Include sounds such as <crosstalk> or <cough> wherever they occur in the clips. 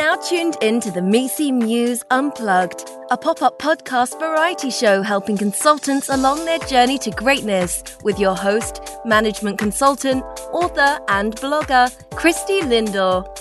now tuned in to the MECE Muse Unplugged, a pop up podcast variety show helping consultants along their journey to greatness with your host, management consultant, author, and blogger, Christy Lindor.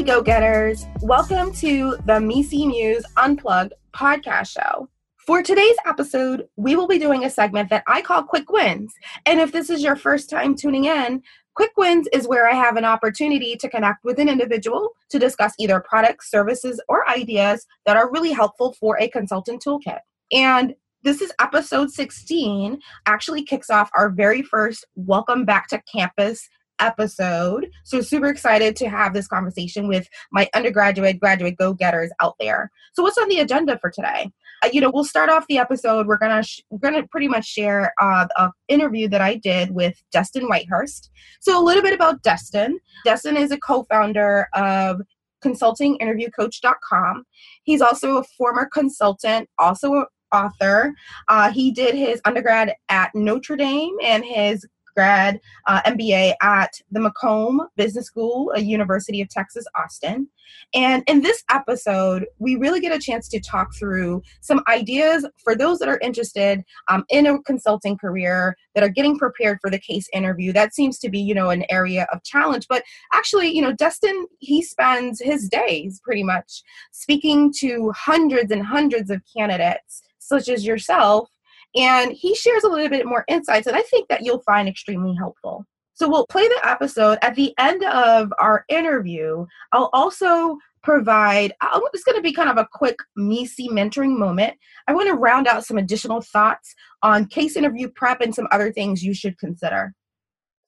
Hey, go getters. Welcome to the MECE Muse Unplugged podcast show. For today's episode, we will be doing a segment that I call Quick Wins. And if this is your first time tuning in, Quick Wins is where I have an opportunity to connect with an individual to discuss either products, services, or ideas that are really helpful for a consultant toolkit. And this is episode 16, actually kicks off our very first Welcome Back to Campus episode. So, super excited to have this conversation with my undergraduate, graduate go getters out there. So, what's on the agenda for today? Uh, you know, we'll start off the episode. We're gonna sh- we're gonna pretty much share uh, an interview that I did with Destin Whitehurst. So, a little bit about Destin. Destin is a co-founder of consultinginterviewcoach.com. He's also a former consultant, also an author. Uh, he did his undergrad at Notre Dame and his grad uh, MBA at the McCombs Business School, a University of Texas, Austin. And in this episode, we really get a chance to talk through some ideas for those that are interested um, in a consulting career that are getting prepared for the case interview. That seems to be, you know, an area of challenge. But actually, you know, Destin, he spends his days pretty much speaking to hundreds and hundreds of candidates, such as yourself, and he shares a little bit more insights that I think that you'll find extremely helpful. So we'll play the episode at the end of our interview. I'll also provide I'll, it's going to be kind of a quick MECE mentoring moment. I want to round out some additional thoughts on case interview prep and some other things you should consider.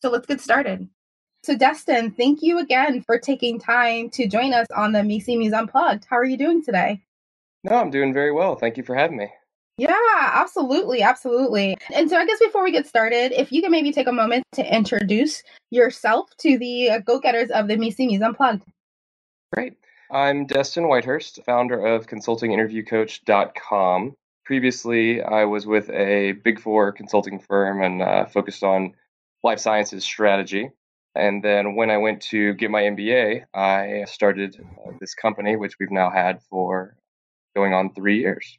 So let's get started. So Destin, thank you again for taking time to join us on the MECE Muse Unplugged. How are you doing today? No, I'm doing very well. Thank you for having me. Yeah, absolutely, absolutely. And so I guess before we get started, if you can maybe take a moment to introduce yourself to the uh, go-getters of the MECE Muse Unplugged. Great. I'm Destin Whitehurst, founder of consultinginterviewcoach.com. Previously, I was with a Big Four consulting firm and uh, focused on life sciences strategy. And then when I went to get my MBA, I started uh, this company, which we've now had for going on three years.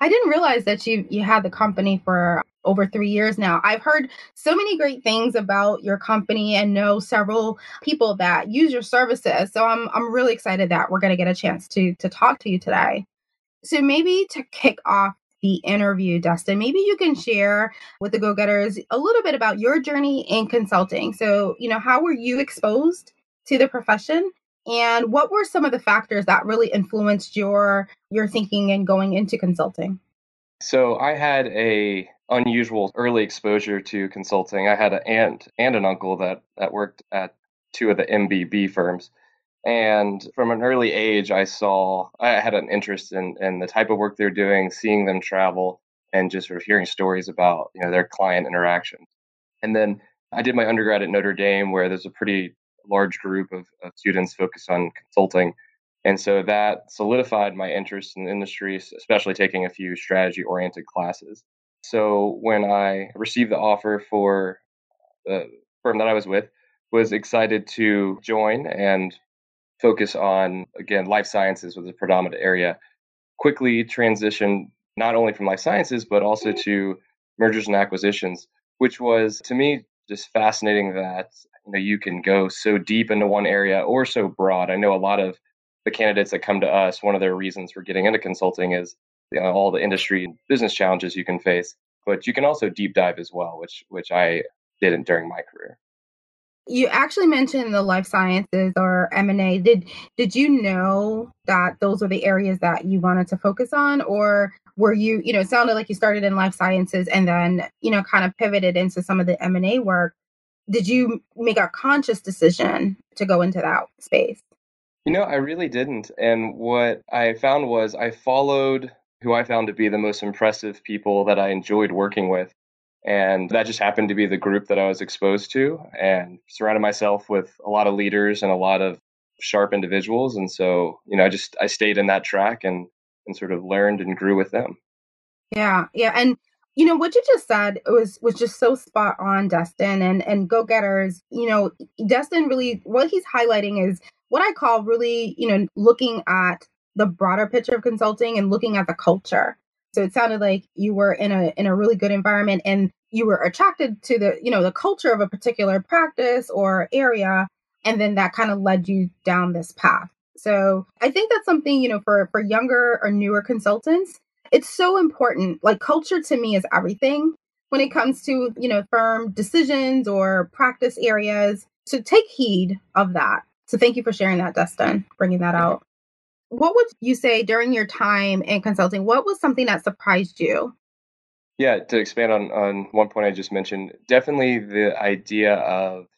I didn't realize that you you had the company for over three years now. I've heard so many great things about your company and know several people that use your services. So I'm I'm really excited that we're going to get a chance to to talk to you today. So maybe to kick off the interview, Dustin, maybe you can share with the go getters a little bit about your journey in consulting. So, you know, how were you exposed to the profession and what were some of the factors that really influenced your your thinking and going into consulting? So I had a unusual early exposure to consulting. I had an aunt and an uncle that that worked at two of the MBB firms. And from an early age, I saw I had an interest in, in the type of work they're doing, seeing them travel, and just sort of hearing stories about you know their client interactions. And then I did my undergrad at Notre Dame, where there's a pretty large group of, of students focused on consulting. And so that solidified my interest in the industry, especially taking a few strategy oriented classes. So when I received the offer for the firm that I was with, was excited to join and focus on again life sciences was a predominant area. Quickly transitioned not only from life sciences but also to mergers and acquisitions, which was to me just fascinating that you know you can go so deep into one area or so broad. I know a lot of the candidates that come to us, one of their reasons for getting into consulting is you know, all the industry and business challenges you can face, but you can also deep dive as well, which which I didn't during my career. You actually mentioned the life sciences or M&A. Did did you know that those were the areas that you wanted to focus on or were you, you know, it sounded like you started in life sciences and then, you know, kind of pivoted into some of the M&A work did you make a conscious decision to go into that space? You know, I really didn't. And what I found was I followed who I found to be the most impressive people that I enjoyed working with. And that just happened to be the group that I was exposed to and surrounded myself with a lot of leaders and a lot of sharp individuals. And so, you know, I just I stayed in that track and and sort of learned and grew with them. Yeah, yeah. And you know what you just said was was just so spot on, Dustin. And and go getters, you know, Dustin really what he's highlighting is what I call really, you know, looking at the broader picture of consulting and looking at the culture. So it sounded like you were in a in a really good environment and you were attracted to the, you know, the culture of a particular practice or area and then that kind of led you down this path. So I think that's something, you know, for for younger or newer consultants, it's so important. Like culture to me is everything when it comes to, you know, firm decisions or practice areas. So take heed of that. So thank you for sharing that, Dustin, bringing that out. What would you say during your time in consulting? What was something that surprised you? Yeah, to expand on, on one point I just mentioned, definitely the idea of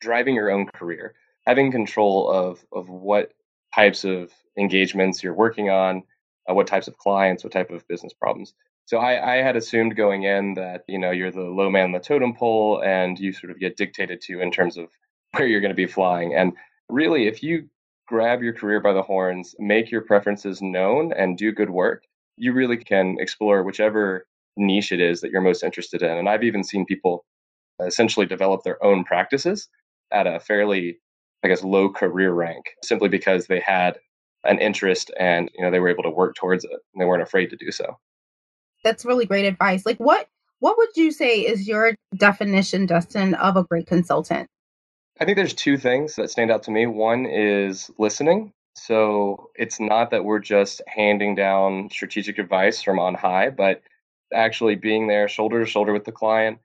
driving your own career, having control of, of what types of engagements you're working on, uh, what types of clients, what type of business problems. So I, I had assumed going in that you know you're the low man on the totem pole and you sort of get dictated to in terms of <laughs> where you're going to be flying. And really, if you grab your career by the horns, make your preferences known, and do good work, you really can explore whichever niche it is that you're most interested in. And I've even seen people essentially develop their own practices at a fairly, I guess, low career rank simply because they had an interest and you know they were able to work towards it and they weren't afraid to do so. That's really great advice. Like what what would you say is your definition, Dustin, of a great consultant? I think there's two things that stand out to me. One is listening. So it's not that we're just handing down strategic advice from on high, but actually being there shoulder to shoulder with the client,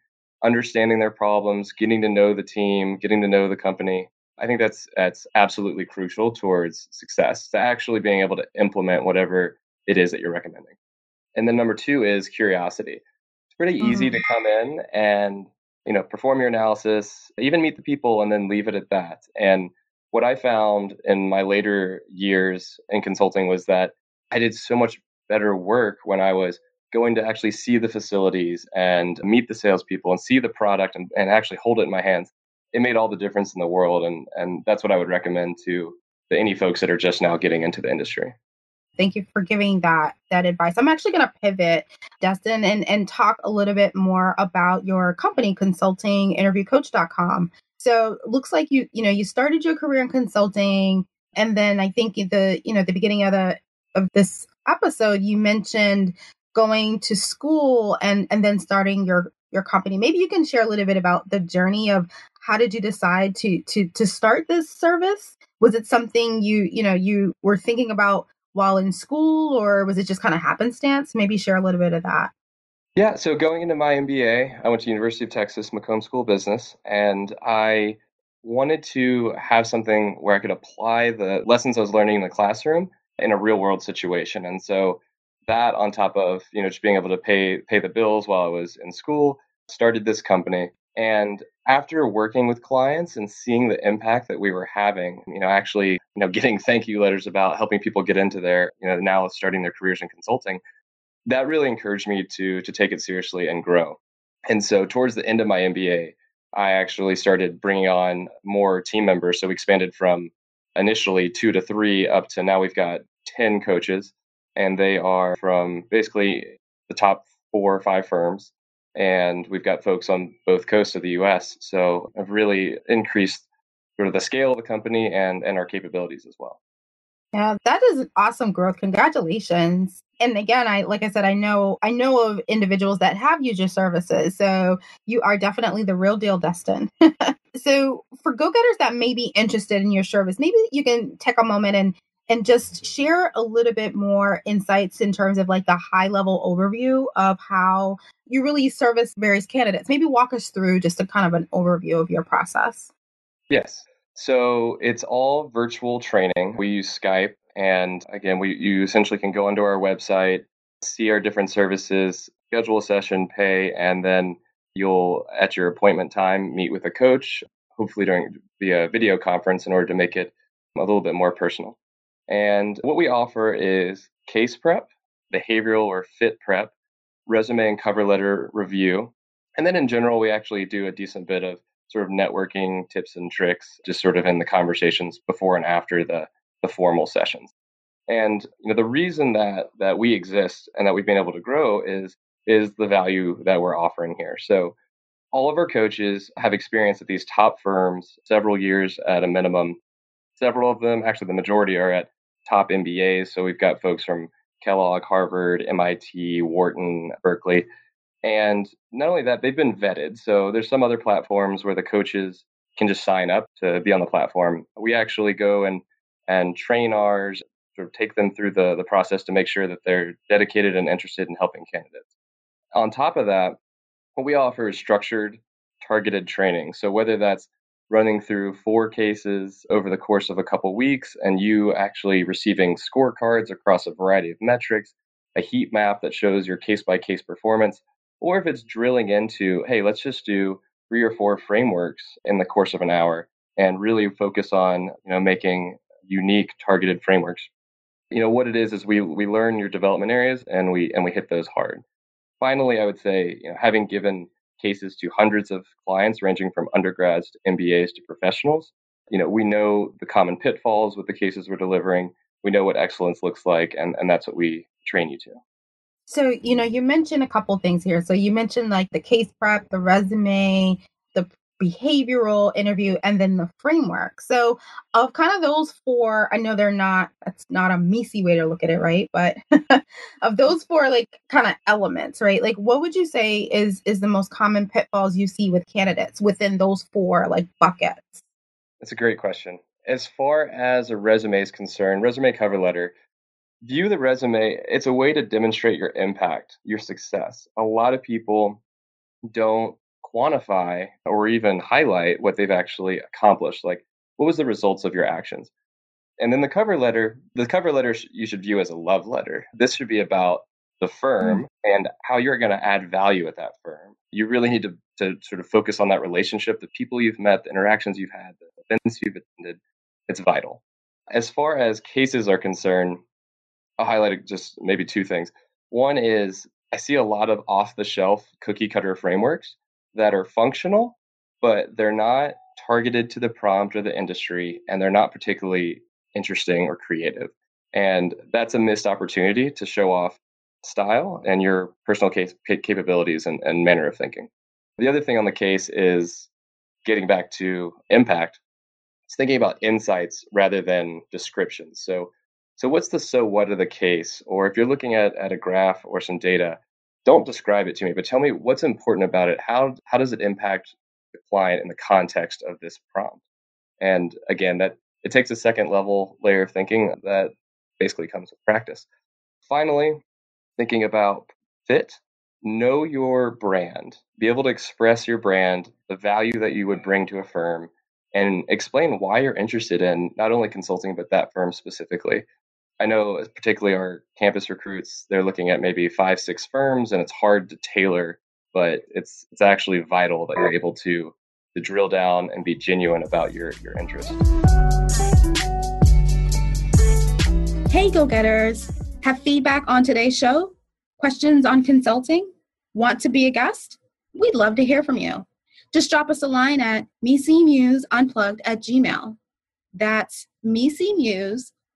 understanding their problems, getting to know the team, getting to know the company. I think that's that's absolutely crucial towards success to actually being able to implement whatever it is that you're recommending. And then number two is curiosity. It's pretty mm-hmm. easy to come in and you know perform your analysis, even meet the people, and then leave it at that. And what I found in my later years in consulting was that I did so much better work when I was going to actually see the facilities and meet the salespeople and see the product and, and actually hold it in my hands, it made all the difference in the world. And, and that's what I would recommend to any folks that are just now getting into the industry. Thank you for giving that that advice. I'm actually going to pivot, Destin, and and talk a little bit more about your company, consulting interviewcoach.com. So, looks like you you know you started your career in consulting, and then I think the you know the beginning of the of this episode you mentioned going to school and and then starting your your company. Maybe you can share a little bit about the journey of how did you decide to to to start this service? Was it something you you know you were thinking about while in school, or was it just kind of happenstance? Maybe share a little bit of that. Yeah, so going into my MBA, I went to University of Texas McCombs School of Business, and I wanted to have something where I could apply the lessons I was learning in the classroom in a real world situation. And so that on top of you know just being able to pay pay the bills while I was in school, started this company. And after working with clients and seeing the impact that we were having, you know, actually, you know, getting thank you letters about helping people get into their, you know, now starting their careers in consulting, that really encouraged me to to take it seriously and grow. And so towards the end of my MBA, I actually started bringing on more team members. So we expanded from initially two to three up to now we've got 10 coaches and they are from basically the top four or five firms. And we've got folks on both coasts of the US. So I've really increased sort of the scale of the company and, and our capabilities as well. Yeah, that is awesome growth. Congratulations. And again, I like I said, I know I know of individuals that have used your services. So you are definitely the real deal, Dustin. <laughs> so for go-getters that may be interested in your service, maybe you can take a moment and and just share a little bit more insights in terms of like the high level overview of how you really service various candidates. Maybe walk us through just a kind of an overview of your process. Yes. So it's all virtual training. We use Skype. And again, we you essentially can go onto our website, see our different services, schedule a session, pay, and then you'll at your appointment time meet with a coach, hopefully during via video conference in order to make it a little bit more personal. And what we offer is case prep, behavioral or fit prep, resume and cover letter review. And then in general, we actually do a decent bit of sort of networking tips and tricks, just sort of in the conversations before and after the, the formal sessions. And you know, the reason that that we exist and that we've been able to grow is is the value that we're offering here. So all of our coaches have experience at these top firms, several years at a minimum. Several of them, actually the majority are at top MBAs. So we've got folks from Kellogg, Harvard, MIT, Wharton, Berkeley. And not only that, they've been vetted. So there's some other platforms where the coaches can just sign up to be on the platform. We actually go and and train ours, sort of take them through the, the process to make sure that they're dedicated and interested in helping candidates. On top of that, what we offer is structured, targeted training. So whether that's running through four cases over the course of a couple weeks and you actually receiving scorecards across a variety of metrics, a heat map that shows your case by case performance, or if it's drilling into, hey, let's just do three or four frameworks in the course of an hour and really focus on, you know, making unique targeted frameworks. You know, what it is is we we learn your development areas and we and we hit those hard. Finally, I would say, you know, having given cases to hundreds of clients ranging from undergrads to MBAs to professionals, you know, we know the common pitfalls with the cases we're delivering. We know what excellence looks like and, and that's what we train you to. So, you know, you mentioned a couple things here. So, you mentioned like the case prep, the resume, behavioral interview, and then the framework. So, of kind of those four, I know they're not, that's not a MECE way to look at it, right? But <laughs> of those four, like kind of elements, right? Like, what would you say is is the most common pitfalls you see with candidates within those four like buckets? That's a great question. As far as a resume is concerned, resume cover letter, view the resume it's a way to demonstrate your impact your success a lot of people don't quantify or even highlight what they've actually accomplished like what was the results of your actions? And then the cover letter the cover letter you should view as a love letter. This should be about the firm mm. and how you're going to add value at that firm. You really need to, to sort of focus on that relationship the people you've met the interactions you've had the events you've attended. It's vital. As far as cases are concerned I'll highlight just maybe two things. One is I see a lot of off the shelf cookie cutter frameworks that are functional, but they're not targeted to the prompt or the industry, and they're not particularly interesting or creative. And that's a missed opportunity to show off style and your personal case, capabilities and, and manner of thinking. The other thing on the case is getting back to impact. It's thinking about insights rather than descriptions. So so what's the so what of the case? Or if you're looking at, at a graph or some data, don't describe it to me, but tell me what's important about it. How how does it impact the client in the context of this prompt? And again, that it takes a second level layer of thinking that basically comes with practice. Finally, thinking about fit, know your brand. Be able to express your brand, the value that you would bring to a firm, and explain why you're interested in not only consulting, but that firm specifically. I know, particularly our campus recruits, they're looking at maybe five, six firms, and it's hard to tailor, but it's it's actually vital that you're able to to drill down and be genuine about your your interest. Hey, go getters! Have feedback on today's show? Questions on consulting? Want to be a guest? We'd love to hear from you. Just drop us a line at Unplugged at gmail. That's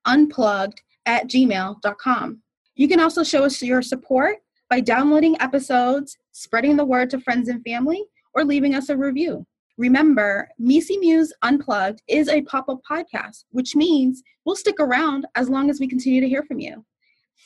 Unplugged at gmail.com. You can also show us your support by downloading episodes, spreading the word to friends and family, or leaving us a review. Remember, MECE Muse Unplugged is a pop up podcast, which means we'll stick around as long as we continue to hear from you.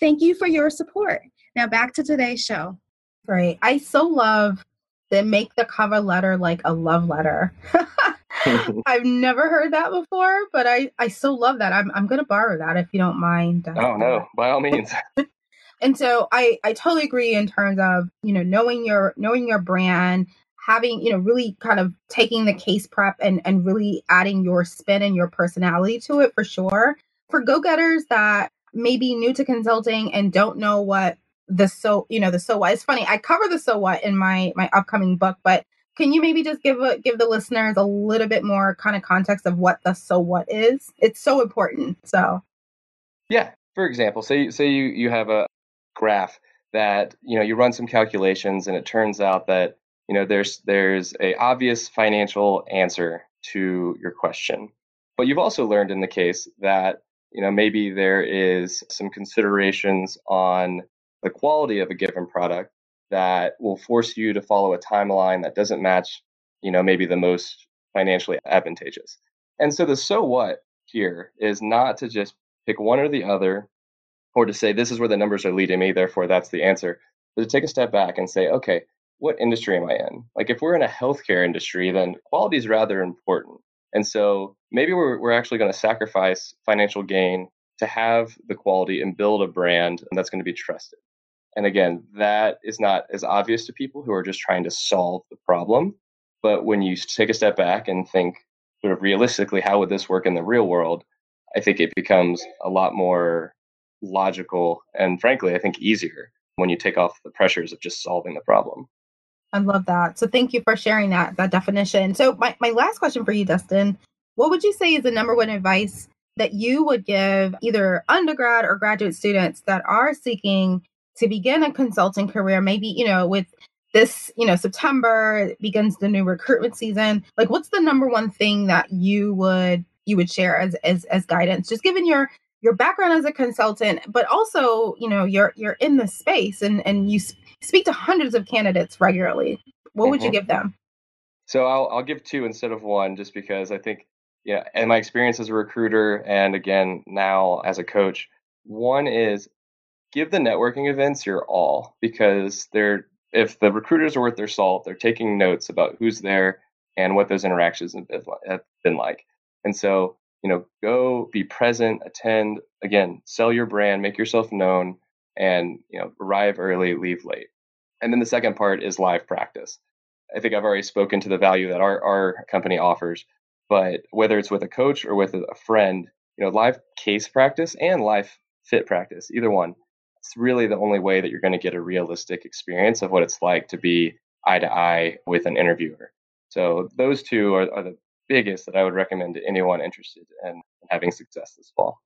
Thank you for your support. Now, back to today's show. Great. I so love that make the cover letter like a love letter. <laughs> <laughs> I've never heard that before, but I I so love that. I'm I'm gonna borrow that if you don't mind. Oh no, by all means. <laughs> and so I I totally agree in terms of you know knowing your knowing your brand, having you know really kind of taking the case prep and and really adding your spin and your personality to it for sure. For go getters that may be new to consulting and don't know what the so you know the so what it's funny i cover the so what in my my upcoming book but can you maybe just give a, give the listeners a little bit more kind of context of what the so what is? It's so important. So, yeah. For example, say say you you have a graph that you know you run some calculations and it turns out that you know, there's there's a obvious financial answer to your question. But you've also learned in the case that, you know, maybe there is some considerations on the quality of a given product that will force you to follow a timeline that doesn't match, you know, maybe the most financially advantageous. And so the so what here is not to just pick one or the other or to say this is where the numbers are leading me, therefore that's the answer, but to take a step back and say, okay, what industry am I in? Like if we're in a healthcare industry, then quality is rather important. And so maybe we're, we're actually going to sacrifice financial gain to have the quality and build a brand that's going to be trusted. And again, that is not as obvious to people who are just trying to solve the problem. But when you take a step back and think sort of realistically, how would this work in the real world? I think it becomes a lot more logical and frankly, I think easier when you take off the pressures of just solving the problem. I love that. So thank you for sharing that that definition. So my, my last question for you, Dustin, what would you say is the number one advice that you would give either undergrad or graduate students that are seeking to begin a consulting career, maybe, you know, with this, you know, September begins the new recruitment season. Like what's the number one thing that you would you would share as as as guidance? Just given your your background as a consultant, but also, you know, you're you're in the space and and you speak to hundreds of candidates regularly. What mm-hmm. would you mm-hmm. give them? So I'll I'll give two instead of one just because I think yeah, and my experience as a recruiter and again now as a coach, one is give the networking events your all because they're if the recruiters are worth their salt, they're taking notes about who's there and what those interactions have been like. And so, you know, go be present, attend, again, sell your brand, make yourself known, and you know, arrive early, leave late. And then the second part is live practice. I think I've already spoken to the value that our, our company offers, but whether it's with a coach or with a friend, you know, live case practice and live fit practice, either one, it's really the only way that you're going to get a realistic experience of what it's like to be eye to eye with an interviewer. So those two are, are the biggest that I would recommend to anyone interested in having success this fall.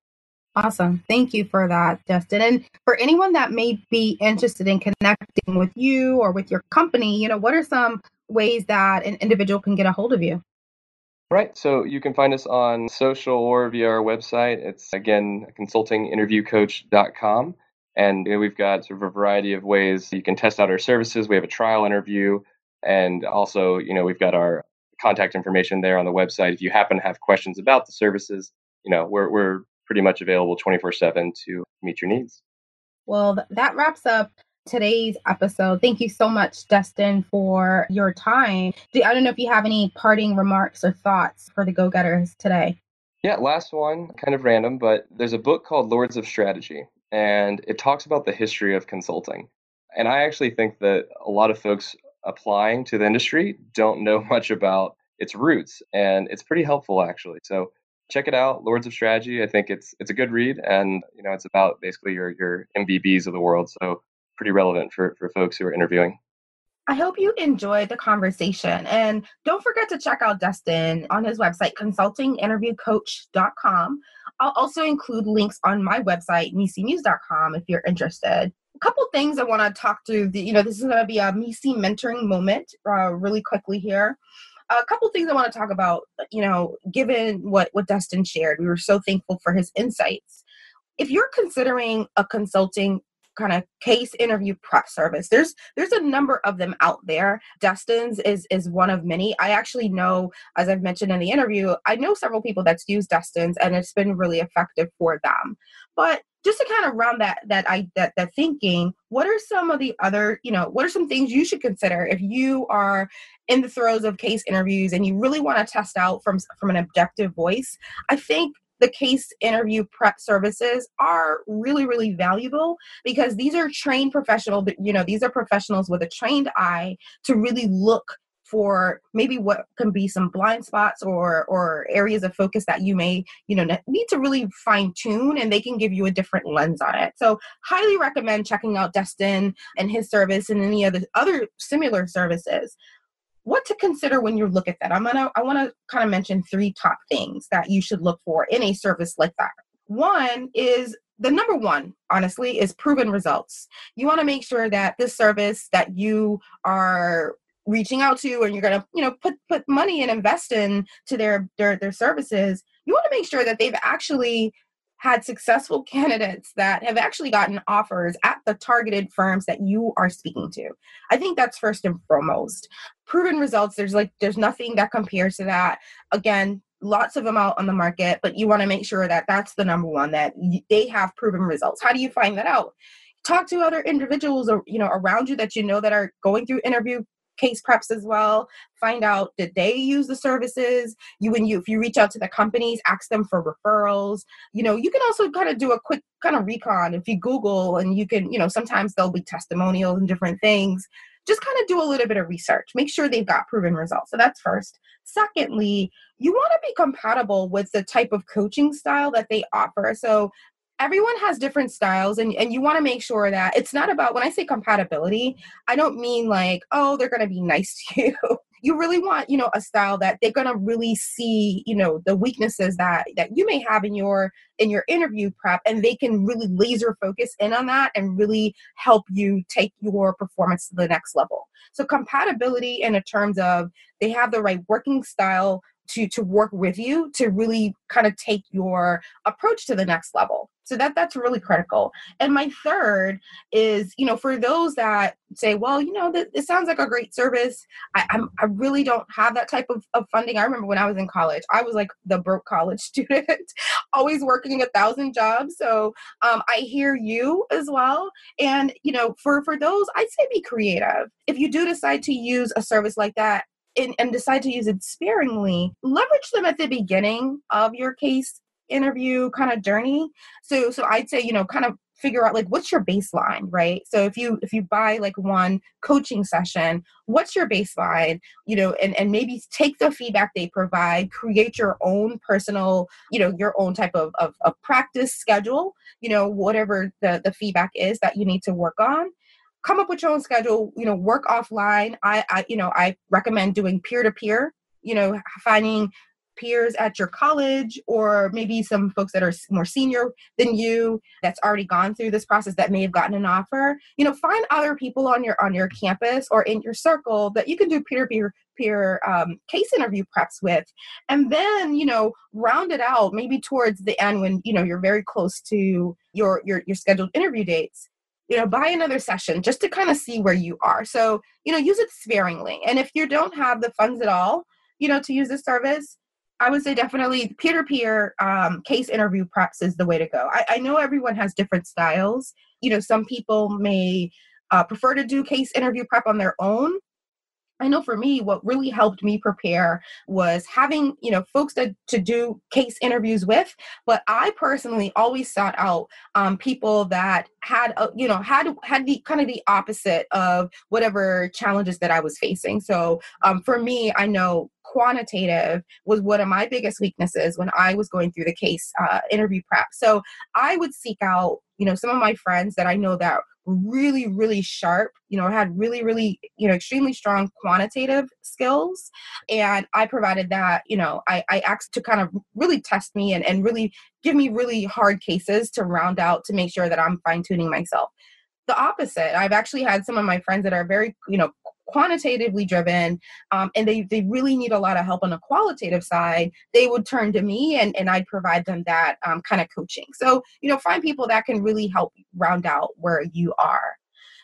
Awesome. Thank you for that, Justin. And for anyone that may be interested in connecting with you or with your company, you know, what are some ways that an individual can get a hold of you? Right. So you can find us on social or via our website. It's again consultinginterviewcoach.com. And we've got sort of a variety of ways you can test out our services. We have a trial interview, and also, you know, we've got our contact information there on the website. If you happen to have questions about the services, you know, we're we're pretty much available 24/7 to meet your needs. Well, that wraps up today's episode. Thank you so much, Dustin, for your time. I don't know if you have any parting remarks or thoughts for the go getters today. Yeah, last one, kind of random, but there's a book called Lords of Strategy and it talks about the history of consulting. And I actually think that a lot of folks applying to the industry don't know <laughs> much about its roots, and it's pretty helpful actually. So check it out, Lords of Strategy. I think it's it's a good read, and you know it's about basically your your MBBs of the world. So pretty relevant for for folks who are interviewing. I hope you enjoyed the conversation. And don't forget to check out Dustin on his website, consultinginterviewcoach.com. I'll also include links on my website, mecemuse.com, if you're interested. A couple things I want to talk to. The, you know, this is going to be a MECE mentoring moment uh, really quickly here. A couple things I want to talk about, you know, given what, what Dustin shared, we were so thankful for his insights. If you're considering a consulting kind of case interview prep service. There's there's a number of them out there. Dustin's is is one of many. I actually know, as I've mentioned in the interview, I know several people that's used Dustin's and it's been really effective for them. But just to kind of round that that I that that thinking, what are some of the other, you know, what are some things you should consider if you are in the throes of case interviews and you really want to test out from from an objective voice? I think the case interview prep services are really really valuable because these are trained professional you know these are professionals with a trained eye to really look for maybe what can be some blind spots or or areas of focus that you may you know need to really fine tune and they can give you a different lens on it. So highly recommend checking out destin and his service and any other other similar services what to consider when you look at that. I'm gonna I want to kind of mention three top things that you should look for in a service like that. One is the number one, honestly, is proven results. You want to make sure that this service that you are reaching out to and you're going to you know put put money and invest in to their their their services you want to make sure that they've actually had successful <laughs> candidates that have actually gotten offers at the targeted firms that you are speaking to. I think that's first and foremost. Proven results there's like there's nothing that compares to that. Again lots of them out on the market but you want to make sure that that's the number one that they have proven results. How do you find that out? Talk to other individuals or you know around you that you know that are going through interview case preps as well find out did they use the services? You when you if you reach out to the companies ask them for referrals. You know you can also kind of do a quick kind of recon. If you google and you can you know sometimes there'll be testimonials and different things. Just kind of do a little bit of research. Make sure they've got proven results. So that's first. Secondly you want to be compatible with the type of coaching style that they offer. So everyone has different styles and, and you want to make sure that it's not about when i say compatibility i don't mean like oh they're going to be nice to you. <laughs> You really want you know a style that they're going to really see you know the weaknesses that that you may have in your in your interview prep and they can really laser focus in on that and really help you take your performance to the next level. So compatibility in terms of they have the right working style to to work with you to really kind of take your approach to the next level. So that that's really critical. And my third is you know for those that say well you know it sounds like a great service. I, I'm, I really don't have that type of, of funding. I remember when i was in college i was like the broke college <laughs> student always working a thousand jobs. So um, i hear you as well. And you know for for those i'd say be creative. If you do decide to use a service like that and, and decide to use it sparingly, leverage them at the beginning of your case interview kind of journey. So so I'd say, you know, kind of figure out like what's your baseline right? So if you if you buy like one coaching session what's your baseline? You know and and maybe take the feedback they provide create your own personal you know your own type of of, of practice schedule you know whatever the the feedback is that you need to work on come up with your own schedule you know work offline. I i you know i recommend doing peer to peer you know finding peers at your college or maybe some folks that are more senior than you that's already gone through this process that may have gotten an offer. You know find other people on your on your campus or in your circle that you can do peer peer peer um, case interview preps with. And then you know round it out maybe towards the end when you know you're very close to your your, your scheduled interview dates you know buy another session just to kind of see where you are. So you know use it sparingly. And if you don't have the funds at all you know to use this service i would say definitely peer-to-peer um, case interview preps is the way to go. I, I, know everyone has different styles. You know some people may uh, prefer to do case interview prep on their own I know for me, what really helped me prepare was having, you know, folks to, to do case interviews with. But I personally always sought out um, people that had, a, you know, had had the kind of the opposite of whatever challenges that I was facing. So um, for me, I know quantitative was one of my biggest weaknesses when I was going through the case uh, interview prep. So I would seek out, you know, some of my friends that I know that really really sharp you know had really really you know extremely strong quantitative skills. And i provided that you know i, I asked to kind of really test me and, and really give me really hard cases to round out to make sure that i'm fine-tuning myself. The opposite i've actually had some of my friends that are very you know quantitatively driven um, and they, they really need a lot of help on the qualitative side they would turn to me and, and i'd provide them that um, kind of coaching. So you know find people that can really help round out where you are.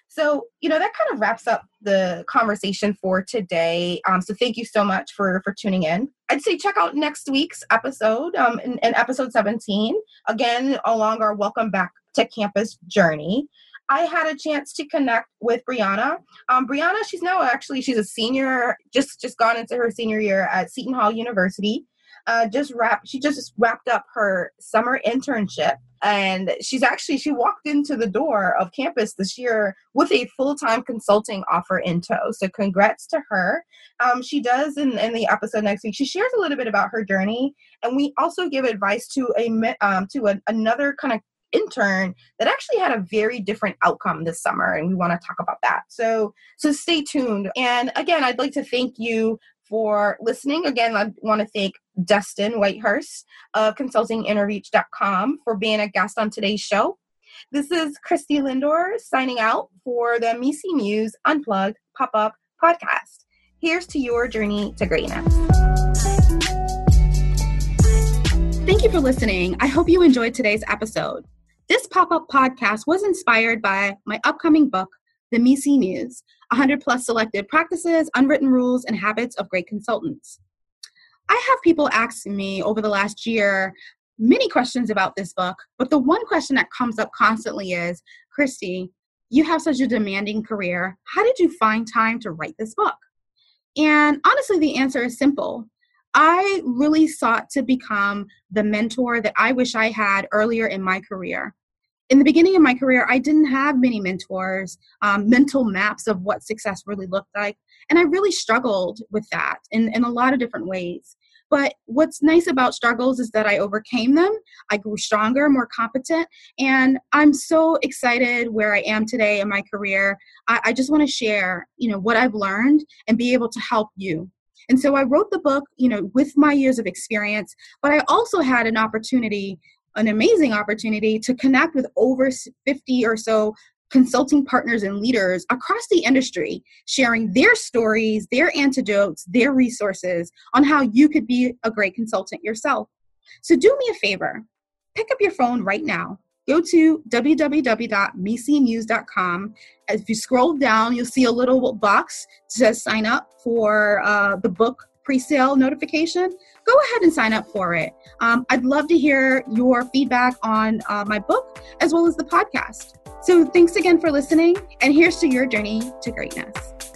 So you know that kind of wraps up the conversation for today. Um, so thank you so much for for tuning in. I'd say check out next week's episode um, in, in episode 17 again along our welcome back to campus journey I had a chance to connect with Brianna. Um, Brianna, she's now actually she's a senior, just just gone into her senior year at Seton Hall University. Uh, just wrapped. She just wrapped up her summer internship, and she's actually she walked into the door of campus this year with a full time consulting offer in tow. So congrats to her. Um, she does in, in the episode next week. She shares a little bit about her journey, and we also give advice to a um, to a, another kind of intern that actually had a very different outcome this summer and we want to talk about that so so stay tuned and again i'd like to thank you for listening again i want to thank dustin whitehurst of consultinginterreach.com for being a guest on today's show this is christy lindor signing out for the MECE Muse unplugged pop-up podcast Here's to your journey to greatness. Thank you for listening. I hope you enjoyed today's episode. This pop up podcast was inspired by my upcoming book, The MECE Muse 100 plus selected practices, unwritten rules, and habits of great consultants. I have people asking me over the last year many questions about this book, but the one question that comes up constantly is Christy, you have such a demanding career. How did you find time to write this book? And honestly, the answer is simple. I really sought to become the mentor that I wish I had earlier in my career. In the beginning of my career, I didn't have many mentors, um, mental maps of what success really looked like. And I really struggled with that in, in a lot of different ways. But what's nice about struggles is that I overcame them. I grew stronger, more competent, and I'm so excited where I am today in my career. I, I just want to share, you know, what I've learned and be able to help you. And so I wrote the book, you know, with my years of experience, but I also had an opportunity an amazing opportunity to connect with over 50 or so consulting partners and leaders across the industry sharing their stories, their antidotes, their resources on how you could be a great consultant yourself. So do me a favor, pick up your phone right now. Go to www.mecemuse.com. If you scroll down, you'll see a little box says sign up for uh, the book pre-sale notification go ahead and sign up for it um, i'd love to hear your feedback on uh, my book as well as the podcast so thanks again for listening, and here's to your journey to greatness.